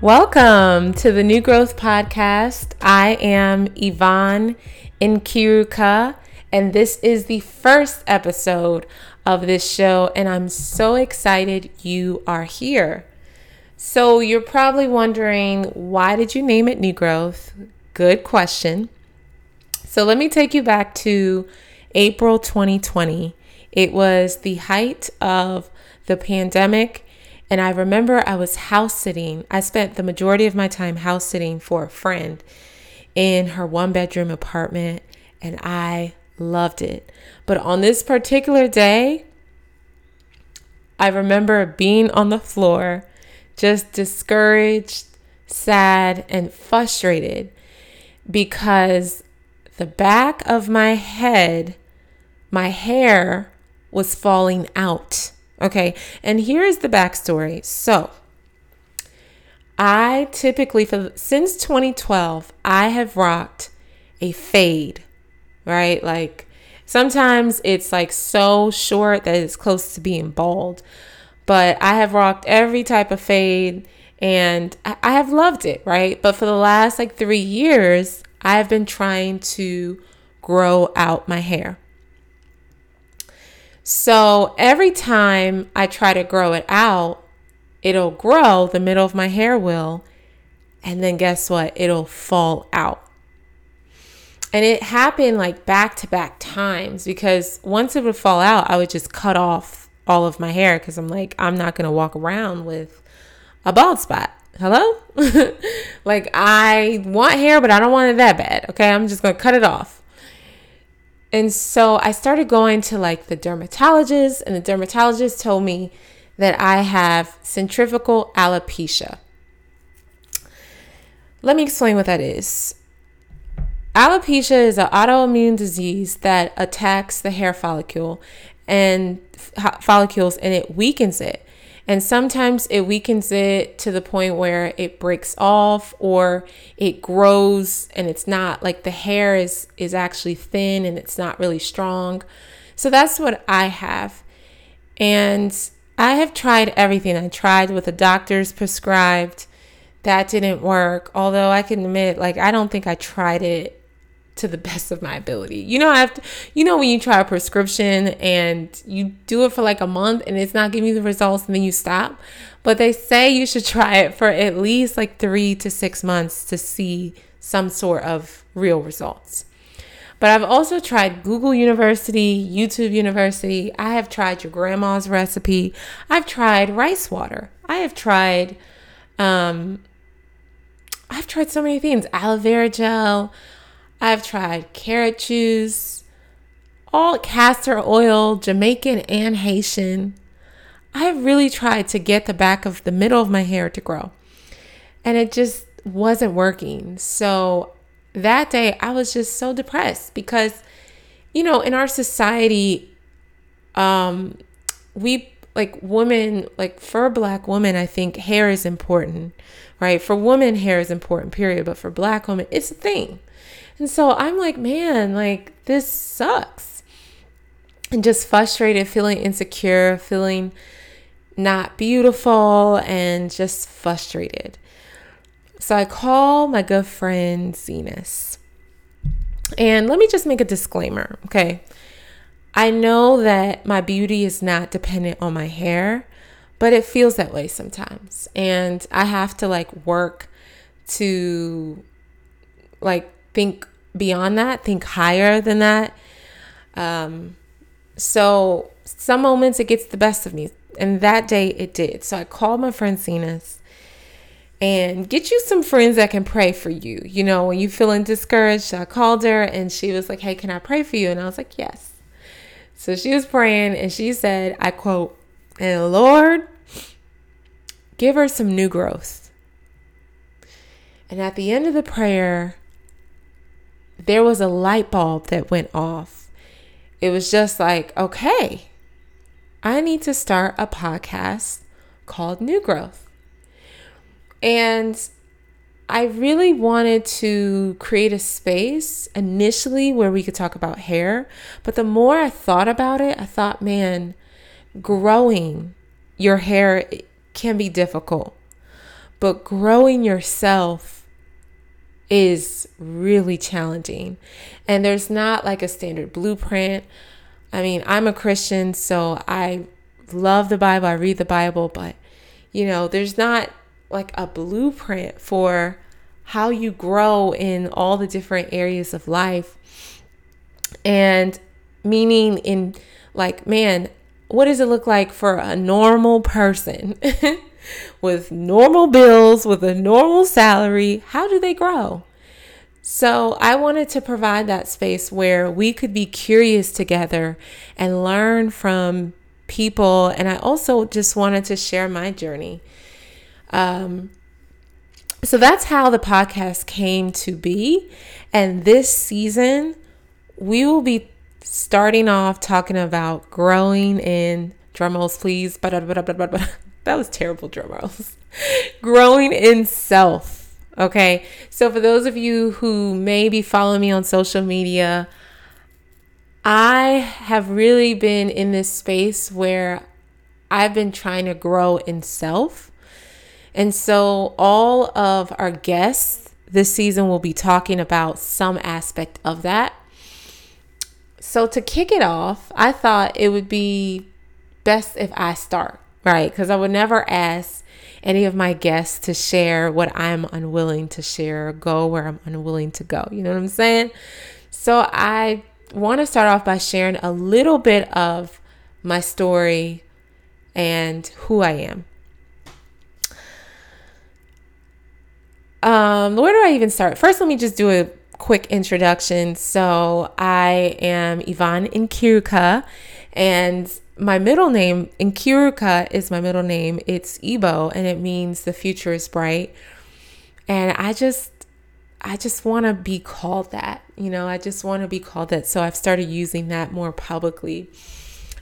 Welcome to the New Growth Podcast. I am Yvonne Nkiruka, and this is the first episode of this show, and I'm so excited you are here. So, you're probably wondering why did you name it New Growth? Good question. So, let me take you back to April 2020. It was the height of the pandemic and I remember I was house sitting. I spent the majority of my time house sitting for a friend in her one bedroom apartment, and I loved it. But on this particular day, I remember being on the floor, just discouraged, sad, and frustrated because the back of my head, my hair was falling out. Okay, and here is the backstory. So, I typically, for since 2012, I have rocked a fade, right? Like sometimes it's like so short that it's close to being bald, but I have rocked every type of fade and I have loved it, right? But for the last like three years, I've been trying to grow out my hair. So every time I try to grow it out, it'll grow, the middle of my hair will, and then guess what? It'll fall out. And it happened like back to back times because once it would fall out, I would just cut off all of my hair because I'm like, I'm not going to walk around with a bald spot. Hello? like, I want hair, but I don't want it that bad. Okay. I'm just going to cut it off. And so I started going to like the dermatologist, and the dermatologist told me that I have centrifugal alopecia. Let me explain what that is. Alopecia is an autoimmune disease that attacks the hair follicle and follicles and it weakens it. And sometimes it weakens it to the point where it breaks off or it grows and it's not like the hair is is actually thin and it's not really strong. So that's what I have. And I have tried everything. I tried with the doctors prescribed. That didn't work. Although I can admit like I don't think I tried it to the best of my ability. You know, I have to, you know when you try a prescription and you do it for like a month and it's not giving you the results and then you stop. But they say you should try it for at least like 3 to 6 months to see some sort of real results. But I've also tried Google University, YouTube University. I have tried your grandma's recipe. I've tried rice water. I have tried um I've tried so many things. Aloe vera gel. I've tried carrot juice, all castor oil, Jamaican and Haitian. I've really tried to get the back of the middle of my hair to grow, and it just wasn't working. So that day, I was just so depressed because, you know, in our society, um, we like women, like for black woman, I think hair is important, right? For women, hair is important, period. But for black women, it's a thing. And so I'm like, man, like this sucks. And just frustrated, feeling insecure, feeling not beautiful, and just frustrated. So I call my good friend Zenas. And let me just make a disclaimer, okay? I know that my beauty is not dependent on my hair, but it feels that way sometimes. And I have to like work to like think beyond that, think higher than that. Um, so some moments it gets the best of me. And that day it did. So I called my friend Zenas and get you some friends that can pray for you. You know, when you're feeling discouraged, I called her and she was like, Hey, can I pray for you? And I was like, Yes. So she was praying and she said, I quote, and Lord, give her some new growth. And at the end of the prayer, there was a light bulb that went off. It was just like, okay, I need to start a podcast called New Growth. And I really wanted to create a space initially where we could talk about hair. But the more I thought about it, I thought, man, growing your hair can be difficult. but growing yourself is really challenging. And there's not like a standard blueprint. I mean, I'm a Christian, so I love the Bible, I read the Bible, but you know, there's not like a blueprint for how you grow in all the different areas of life. And meaning in like, man, what does it look like for a normal person with normal bills, with a normal salary? How do they grow? So, I wanted to provide that space where we could be curious together and learn from people. And I also just wanted to share my journey. Um, so that's how the podcast came to be. And this season, we will be starting off talking about growing in drum rolls, please. That was terrible drum rolls. growing in self. Okay. So, for those of you who may be following me on social media, I have really been in this space where I've been trying to grow in self. And so, all of our guests this season will be talking about some aspect of that. So, to kick it off, I thought it would be best if I start, right? Because I would never ask any of my guests to share what I'm unwilling to share, go where I'm unwilling to go. You know what I'm saying? So, I want to start off by sharing a little bit of my story and who I am. Um, where do I even start? First, let me just do a quick introduction. So, I am Yvonne Nkiruka, and my middle name, in Nkiruka, is my middle name. It's Igbo, and it means the future is bright. And I just I just want to be called that. You know, I just want to be called that. So I've started using that more publicly.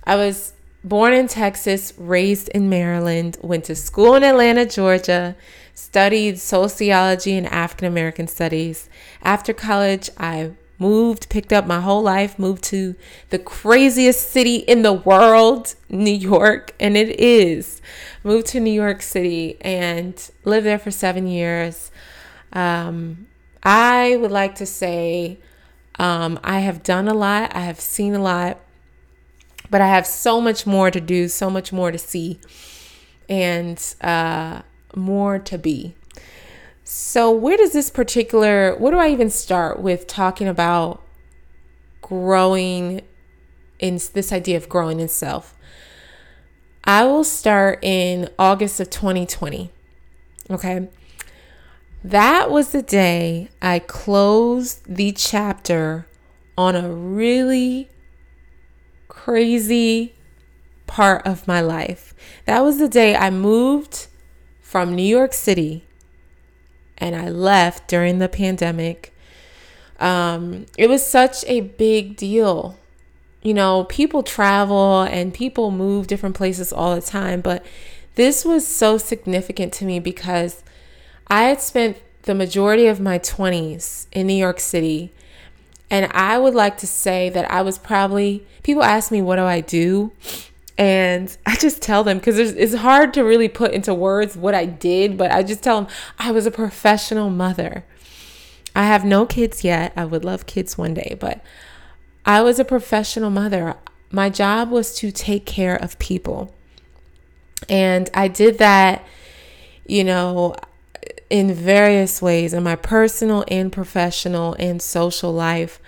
I was born in Texas, raised in Maryland, went to school in Atlanta, Georgia, studied sociology and African American studies. After college, I moved, picked up my whole life, moved to the craziest city in the world, New York, and it is. Moved to New York City and lived there for seven years. Um, I would like to say um, I have done a lot, I have seen a lot, but I have so much more to do, so much more to see, and uh, more to be. So, where does this particular, where do I even start with talking about growing in this idea of growing in self? I will start in August of 2020. Okay. That was the day I closed the chapter on a really crazy part of my life. That was the day I moved from New York City and I left during the pandemic. Um, it was such a big deal. You know, people travel and people move different places all the time, but this was so significant to me because I had spent the majority of my 20s in New York City. And I would like to say that I was probably, people ask me, what do I do? And I just tell them because it's hard to really put into words what I did, but I just tell them I was a professional mother. I have no kids yet. I would love kids one day, but I was a professional mother. My job was to take care of people. And I did that, you know, in various ways in my personal and professional and social life.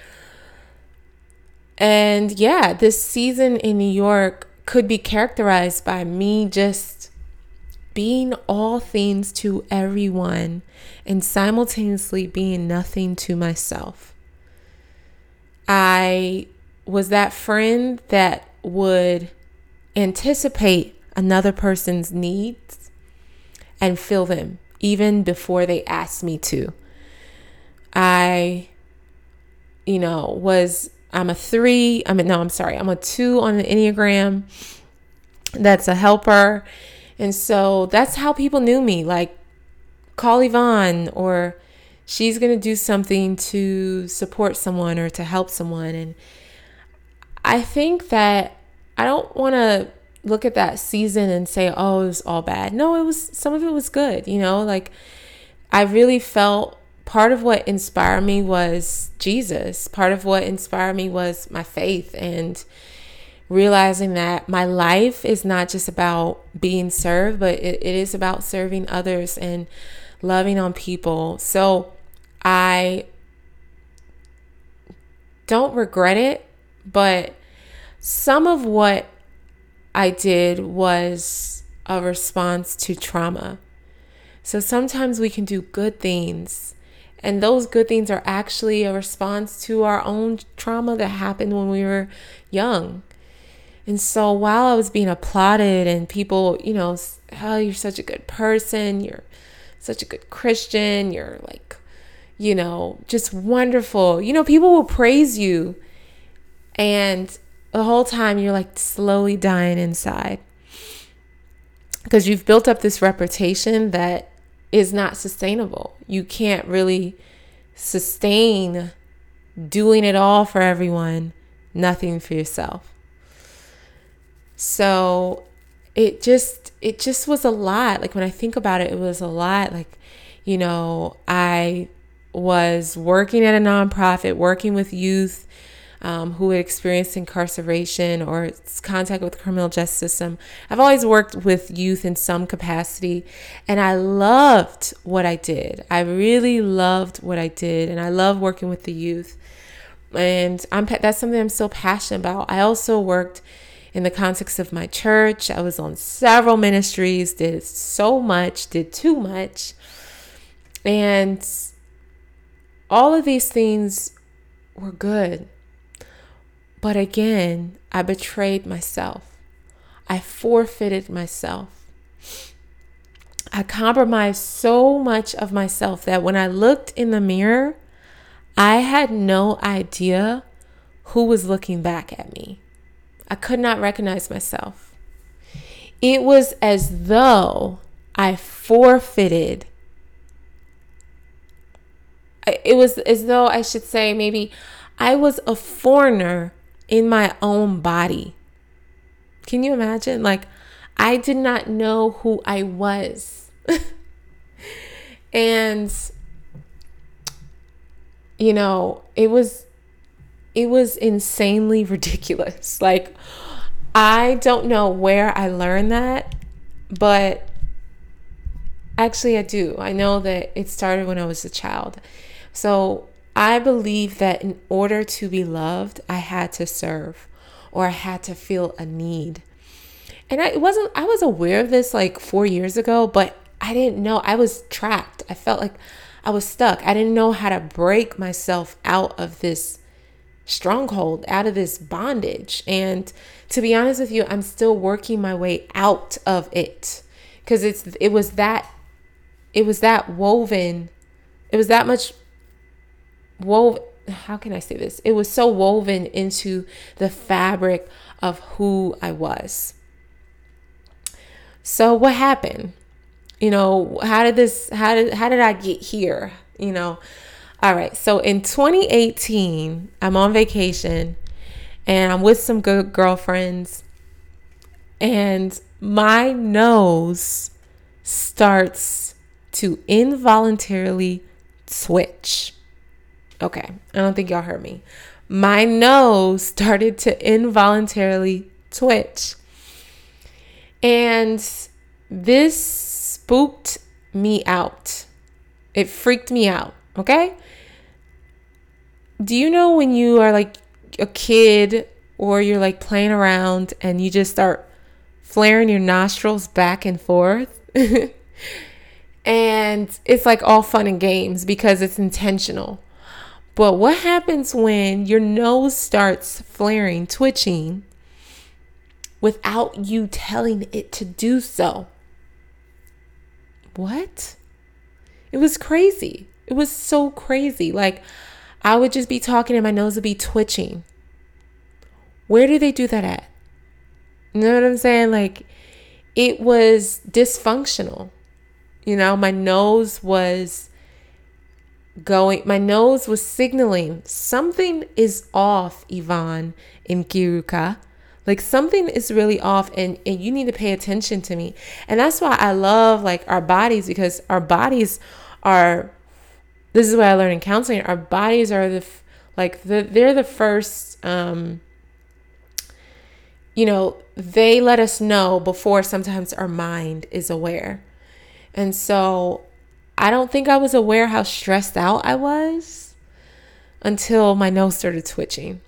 And yeah, this season in New York could be characterized by me just being all things to everyone and simultaneously being nothing to myself. I was that friend that would anticipate another person's needs and fill them even before they asked me to. I, you know, was, I'm a three, I mean, no, I'm sorry, I'm a two on the Enneagram. That's a helper. And so that's how people knew me. Like, call Yvonne, or she's going to do something to support someone or to help someone. And I think that I don't want to look at that season and say, oh, it was all bad. No, it was, some of it was good, you know, like I really felt part of what inspired me was Jesus. Part of what inspired me was my faith and realizing that my life is not just about being served, but it, it is about serving others and loving on people. So I don't regret it, but some of what I did was a response to trauma. So sometimes we can do good things, and those good things are actually a response to our own trauma that happened when we were young. And so while I was being applauded and people, you know, oh, you're such a good person, you're such a good Christian, you're like, you know, just wonderful. You know, people will praise you. And the whole time you're like slowly dying inside because you've built up this reputation that is not sustainable. You can't really sustain doing it all for everyone, nothing for yourself. So it just it just was a lot. Like when I think about it, it was a lot. Like, you know, I was working at a nonprofit, working with youth um, who had experienced incarceration or contact with the criminal justice system. I've always worked with youth in some capacity, and I loved what I did. I really loved what I did, and I love working with the youth. And I'm that's something I'm still passionate about. I also worked in the context of my church. I was on several ministries, did so much, did too much. And all of these things were good. But again, I betrayed myself. I forfeited myself. I compromised so much of myself that when I looked in the mirror, I had no idea who was looking back at me. I could not recognize myself. It was as though I forfeited. It was as though I should say, maybe I was a foreigner in my own body. Can you imagine? Like, I did not know who I was. and, you know, it was. It was insanely ridiculous. Like, I don't know where I learned that, but actually, I do. I know that it started when I was a child. So, I believe that in order to be loved, I had to serve or I had to feel a need. And I wasn't I was aware of this like 4 years ago, but I didn't know I was trapped. I felt like I was stuck. I didn't know how to break myself out of this stronghold, out of this bondage. And to be honest with you, I'm still working my way out of it. Cuz it's it was that it was that woven it was that much woven how can I say this? It was so woven into the fabric of who I was. So what happened? You know, how did this how did how did I get here? You know. All right. So in 2018, I'm on vacation and I'm with some good girlfriends and my nose starts to involuntarily twitch. Okay, I don't think y'all heard me. My nose started to involuntarily twitch. And this spooked me out. It freaked me out, okay? Do you know when you are like a kid or you're like playing around and you just start flaring your nostrils back and forth? and it's like all fun and games because it's intentional. But what happens when your nose starts flaring, twitching, without you telling it to do so? What? It was crazy. It was so crazy. Like, I would just be talking and my nose would be twitching. Where do they do that at? You know what I'm saying? Like, it was dysfunctional. You know, my nose was going, my nose was signaling something is off, Yvonne Nkiruka. Like something is really off and, and you need to pay attention to me. And that's why I love like our bodies because our bodies are this is what I learned in counseling. Our bodies are the like the they're the first um you know, they let us know before sometimes our mind is aware. And so I don't think I was aware how stressed out I was until my nose started twitching.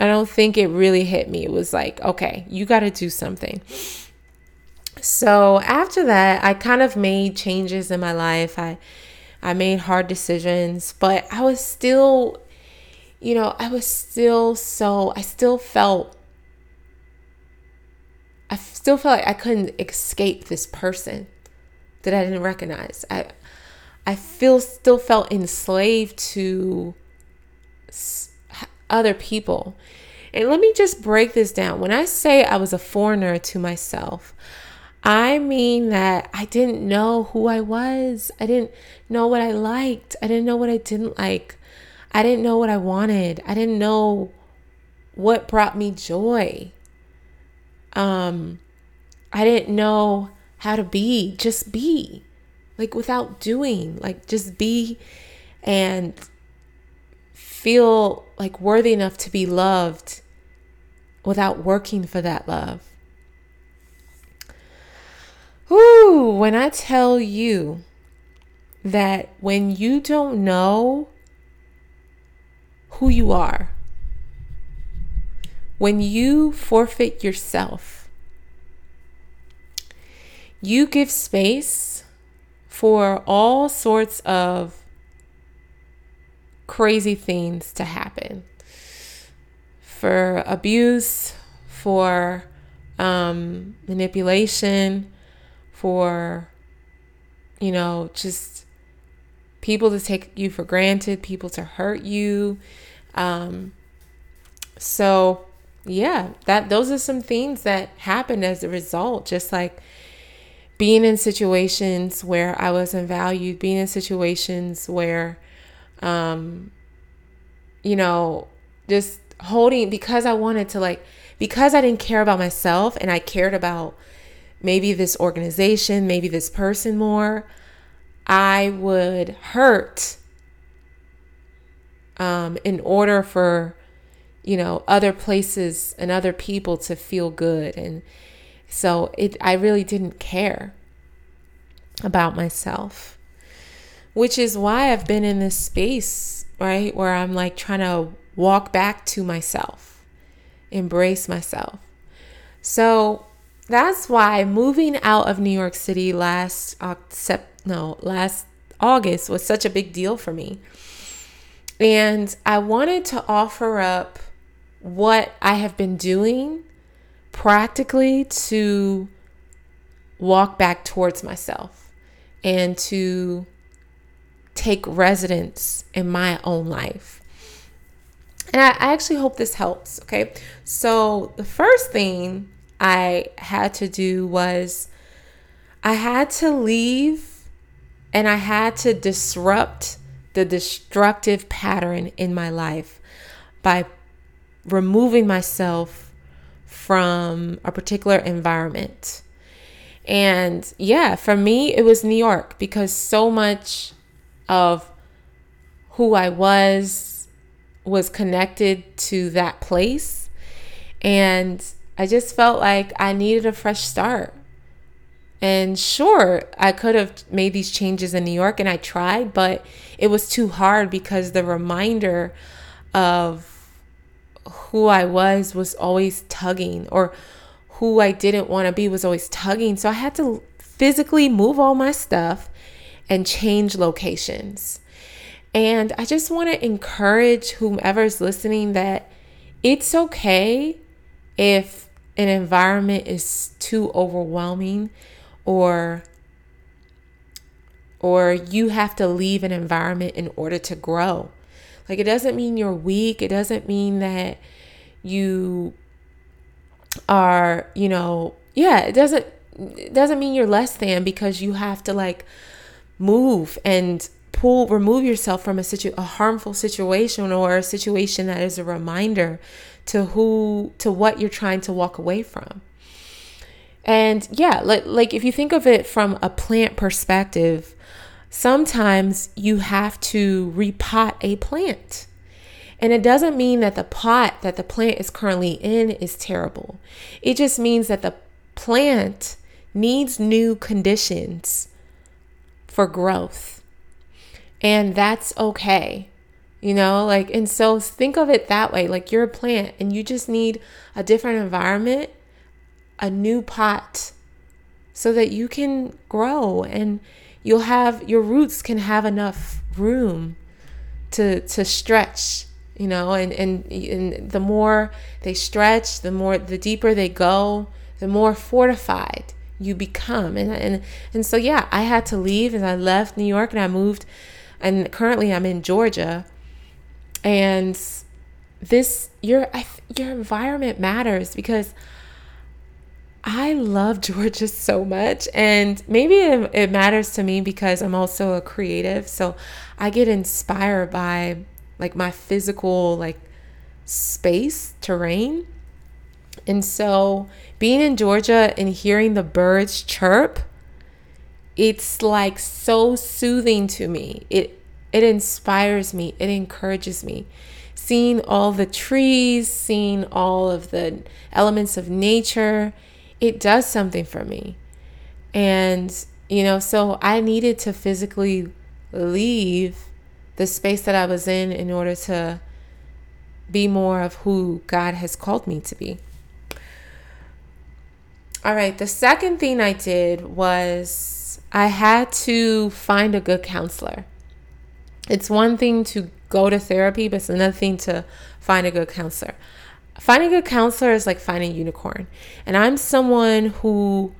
I don't think it really hit me. It was like, okay, you got to do something. So after that, I kind of made changes in my life. I I made hard decisions, but I was still you know, I was still so I still felt I still felt like I couldn't escape this person that I didn't recognize. I I feel still felt enslaved to other people. And let me just break this down. When I say I was a foreigner to myself, I mean that I didn't know who I was. I didn't know what I liked. I didn't know what I didn't like. I didn't know what I wanted. I didn't know what brought me joy. Um I didn't know how to be, just be. Like without doing, like just be and feel like worthy enough to be loved without working for that love. Ooh, when I tell you that when you don't know who you are, when you forfeit yourself, you give space for all sorts of crazy things to happen for abuse, for um, manipulation, for, you know, just people to take you for granted, people to hurt you. Um, so, yeah, that those are some things that happened as a result, just like being in situations where I wasn't valued, being in situations where um, you know, just holding because I wanted to like because I didn't care about myself and I cared about maybe this organization, maybe this person more, I would hurt um, in order for you know other places and other people to feel good and so it I really didn't care about myself which is why I've been in this space, right? Where I'm like trying to walk back to myself, embrace myself. So that's why moving out of New York City last October, no, last August was such a big deal for me. And I wanted to offer up what I have been doing practically to walk back towards myself and to take residence in my own life. And I, I actually hope this helps. Okay. So, the first thing I had to do was I had to leave and I had to disrupt the destructive pattern in my life by removing myself from a particular environment. And yeah, for me, it was New York because so much of who I was was connected to that place. And I just felt like I needed a fresh start. And sure, I could have made these changes in New York and I tried, but it was too hard because the reminder of who I was was always tugging, or who I didn't want to be was always tugging. So I had to physically move all my stuff and change locations. And I just want to encourage whomever's listening that it's okay if an environment is too overwhelming or or you have to leave an environment in order to grow. Like it doesn't mean you're weak. It doesn't mean that you are, you know, yeah, it doesn't it doesn't mean you're less than because you have to like move and pull remove yourself from a situ a harmful situation or a situation that is a reminder to who to what you're trying to walk away from and yeah like like if you think of it from a plant perspective sometimes you have to repot a plant and it doesn't mean that the pot that the plant is currently in is terrible it just means that the plant needs new conditions for growth and that's okay. You know, like, and so think of it that way like you're a plant and you just need a different environment, a new pot, so that you can grow and you'll have your roots can have enough room to to stretch you know and and, and the more they stretch the more the deeper they go the more fortified you become and and and so yeah i had to leave and i left new york and i moved and currently I'm in Georgia. And this your your environment matters because I love Georgia so much and maybe it, it matters to me because I'm also a creative so I get inspired by like my physical like space terrain and so being in Georgia and hearing the birds chirp it's like so soothing to me. It it inspires me. It encourages me. Seeing all the trees, seeing all of the elements of nature, it does something for me. And you know, so I needed to physically leave the space that I was in in order to be more of who God has called me to be. All right, the second thing I did was I had to find a good counselor. It's one thing to go to therapy, but it's another thing to find a good counselor. Finding a good counselor is like finding a unicorn. And I'm someone who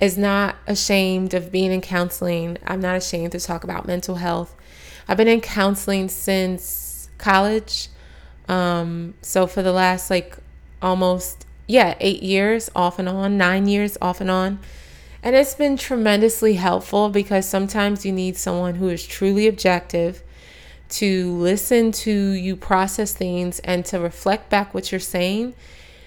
is not ashamed of being in counseling. I'm not ashamed to talk about mental health. I've been in counseling since college. Um, so for the last like almost, yeah, eight years off and on, nine years off and on. And it's been tremendously helpful because sometimes you need someone who is truly objective to listen to you process things and to reflect back what you're saying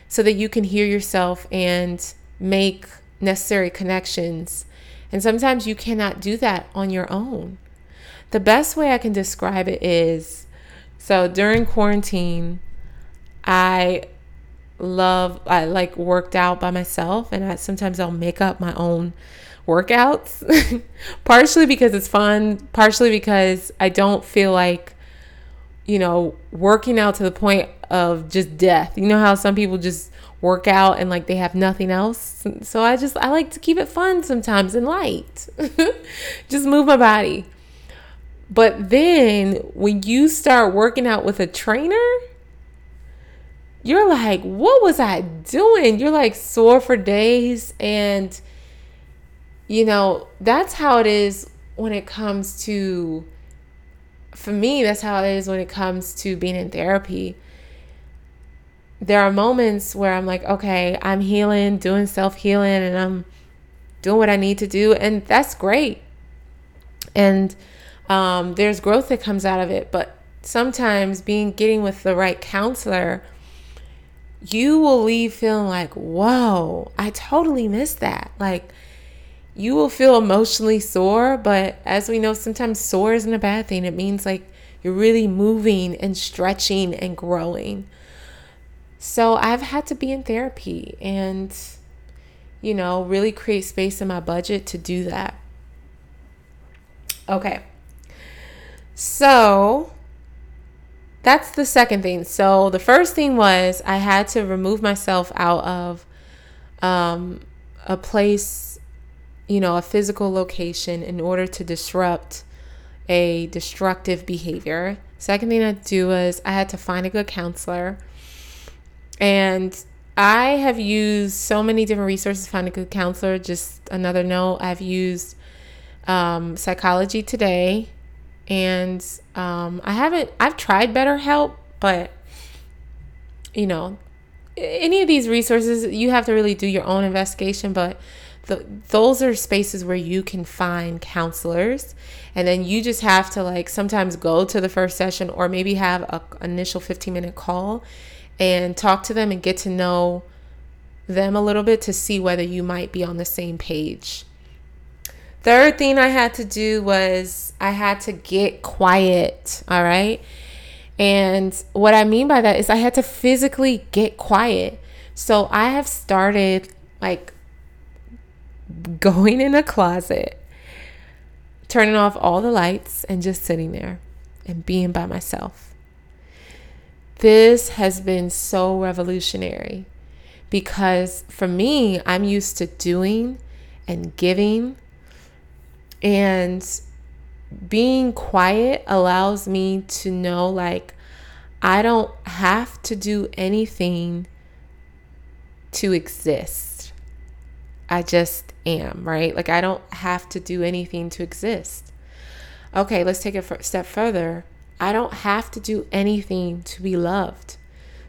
so that you can hear yourself and make necessary connections. And sometimes you cannot do that on your own. The best way I can describe it is so during quarantine, I love I like worked out by myself and I sometimes I'll make up my own workouts partially because it's fun partially because I don't feel like you know working out to the point of just death you know how some people just work out and like they have nothing else so I just I like to keep it fun sometimes and light just move my body but then when you start working out with a trainer you're like, what was I doing? You're like sore for days. And, you know, that's how it is when it comes to, for me, that's how it is when it comes to being in therapy. There are moments where I'm like, okay, I'm healing, doing self healing, and I'm doing what I need to do. And that's great. And um, there's growth that comes out of it. But sometimes being getting with the right counselor you will leave feeling like, whoa, I totally missed that. Like, you will feel emotionally sore, but as we know, sometimes sore isn't a bad thing. It means like you're really moving and stretching and growing. So I've had to be in therapy and, you know, really create space in my budget to do that. Okay. So that's the second thing. So the first thing was I had to remove myself out of um, a place, you know, a physical location in order to disrupt a destructive behavior. Second thing I do is I had to find a good counselor. And I have used so many different resources to find a good counselor. Just another note, I've used um, Psychology Today and um, I haven't, I've tried BetterHelp, but you know, any of these resources, you have to really do your own investigation. But the, those are spaces where you can find counselors and then you just have to like sometimes go to the first session or maybe have a initial 15 minute call and talk to them and get to know them a little bit to see whether you might be on the same page. Third thing I had to do was I had to get quiet, all right? And what I mean by that is I had to physically get quiet. So I have started like going in a closet, turning off all the lights, and just sitting there and being by myself. This has been so revolutionary because for me, I'm used to doing and giving, and being quiet allows me to know like I don't have to do anything to exist. I just am, right? Like, I don't have to do anything to exist. Okay, let's take it a step further. I don't have to do anything to be loved.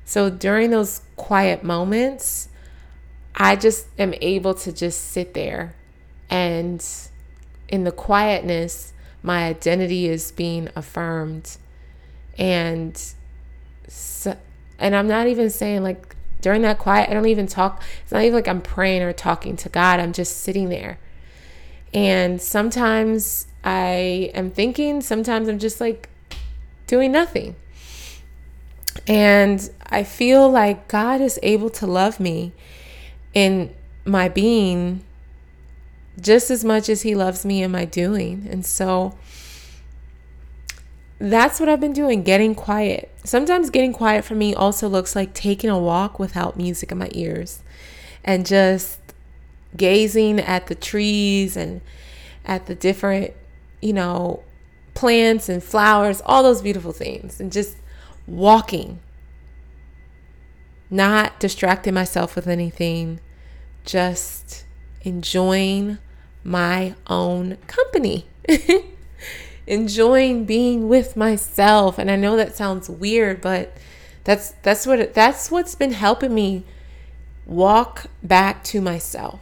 So during those quiet moments, I just am able to just sit there and in the quietness, my identity is being affirmed. And so, and I'm not even saying like during that quiet, I don't even talk. It's not even like I'm praying or talking to God. I'm just sitting there. And sometimes I am thinking, sometimes I'm just like doing nothing. And I feel like God is able to love me in my being just as much as He loves me in my doing. And so that's what I've been doing, getting quiet. Sometimes getting quiet for me also looks like taking a walk without music in my ears and just gazing at the trees and at the different, you know, plants and flowers, all those beautiful things, and just walking, not distracting myself with anything, just enjoying my own company. enjoying being with myself. And I know that sounds weird, but that's that's what that's what's been helping me walk back to myself.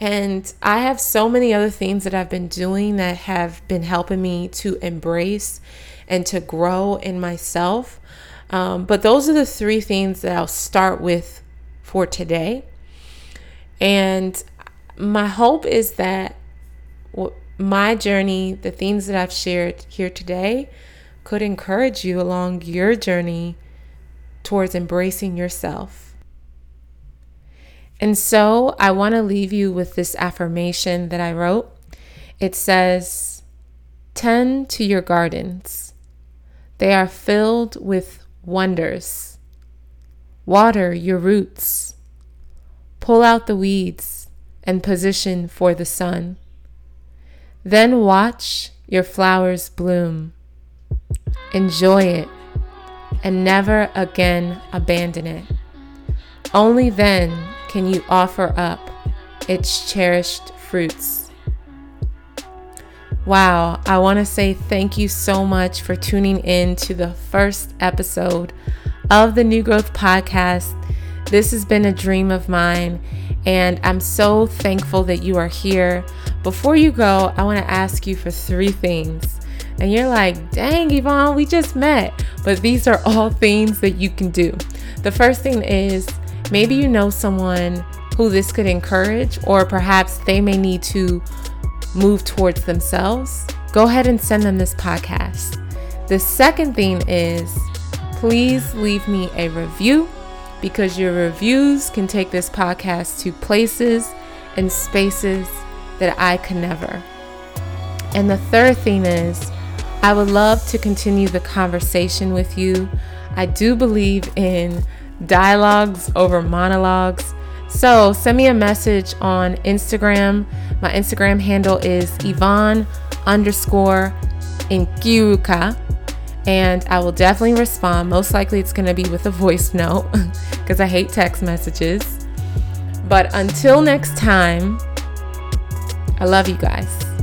And I have so many other things that I've been doing that have been helping me to embrace and to grow in myself. Um, but those are the three things that I'll start with for today. And my hope is that my journey, the things that I've shared here today, could encourage you along your journey towards embracing yourself. And so I want to leave you with this affirmation that I wrote. It says, Tend to your gardens, they are filled with wonders. Water your roots, pull out the weeds, and position for the sun. Then watch your flowers bloom. Enjoy it and never again abandon it. Only then can you offer up its cherished fruits. Wow, I want to say thank you so much for tuning in to the first episode of the New Growth Podcast. This has been a dream of mine, and I'm so thankful that you are here. Before you go, I want to ask you for three things. And you're like, dang, Yvonne, we just met. But these are all things that you can do. The first thing is maybe you know someone who this could encourage, or perhaps they may need to move towards themselves. Go ahead and send them this podcast. The second thing is please leave me a review because your reviews can take this podcast to places and spaces that I could never. And the third thing is, I would love to continue the conversation with you. I do believe in dialogues over monologues. So send me a message on Instagram. My Instagram handle is Yvonne underscore Nkiruka and I will definitely respond. Most likely, it's going to be with a voice note because I hate text messages. But until next time, I love you guys.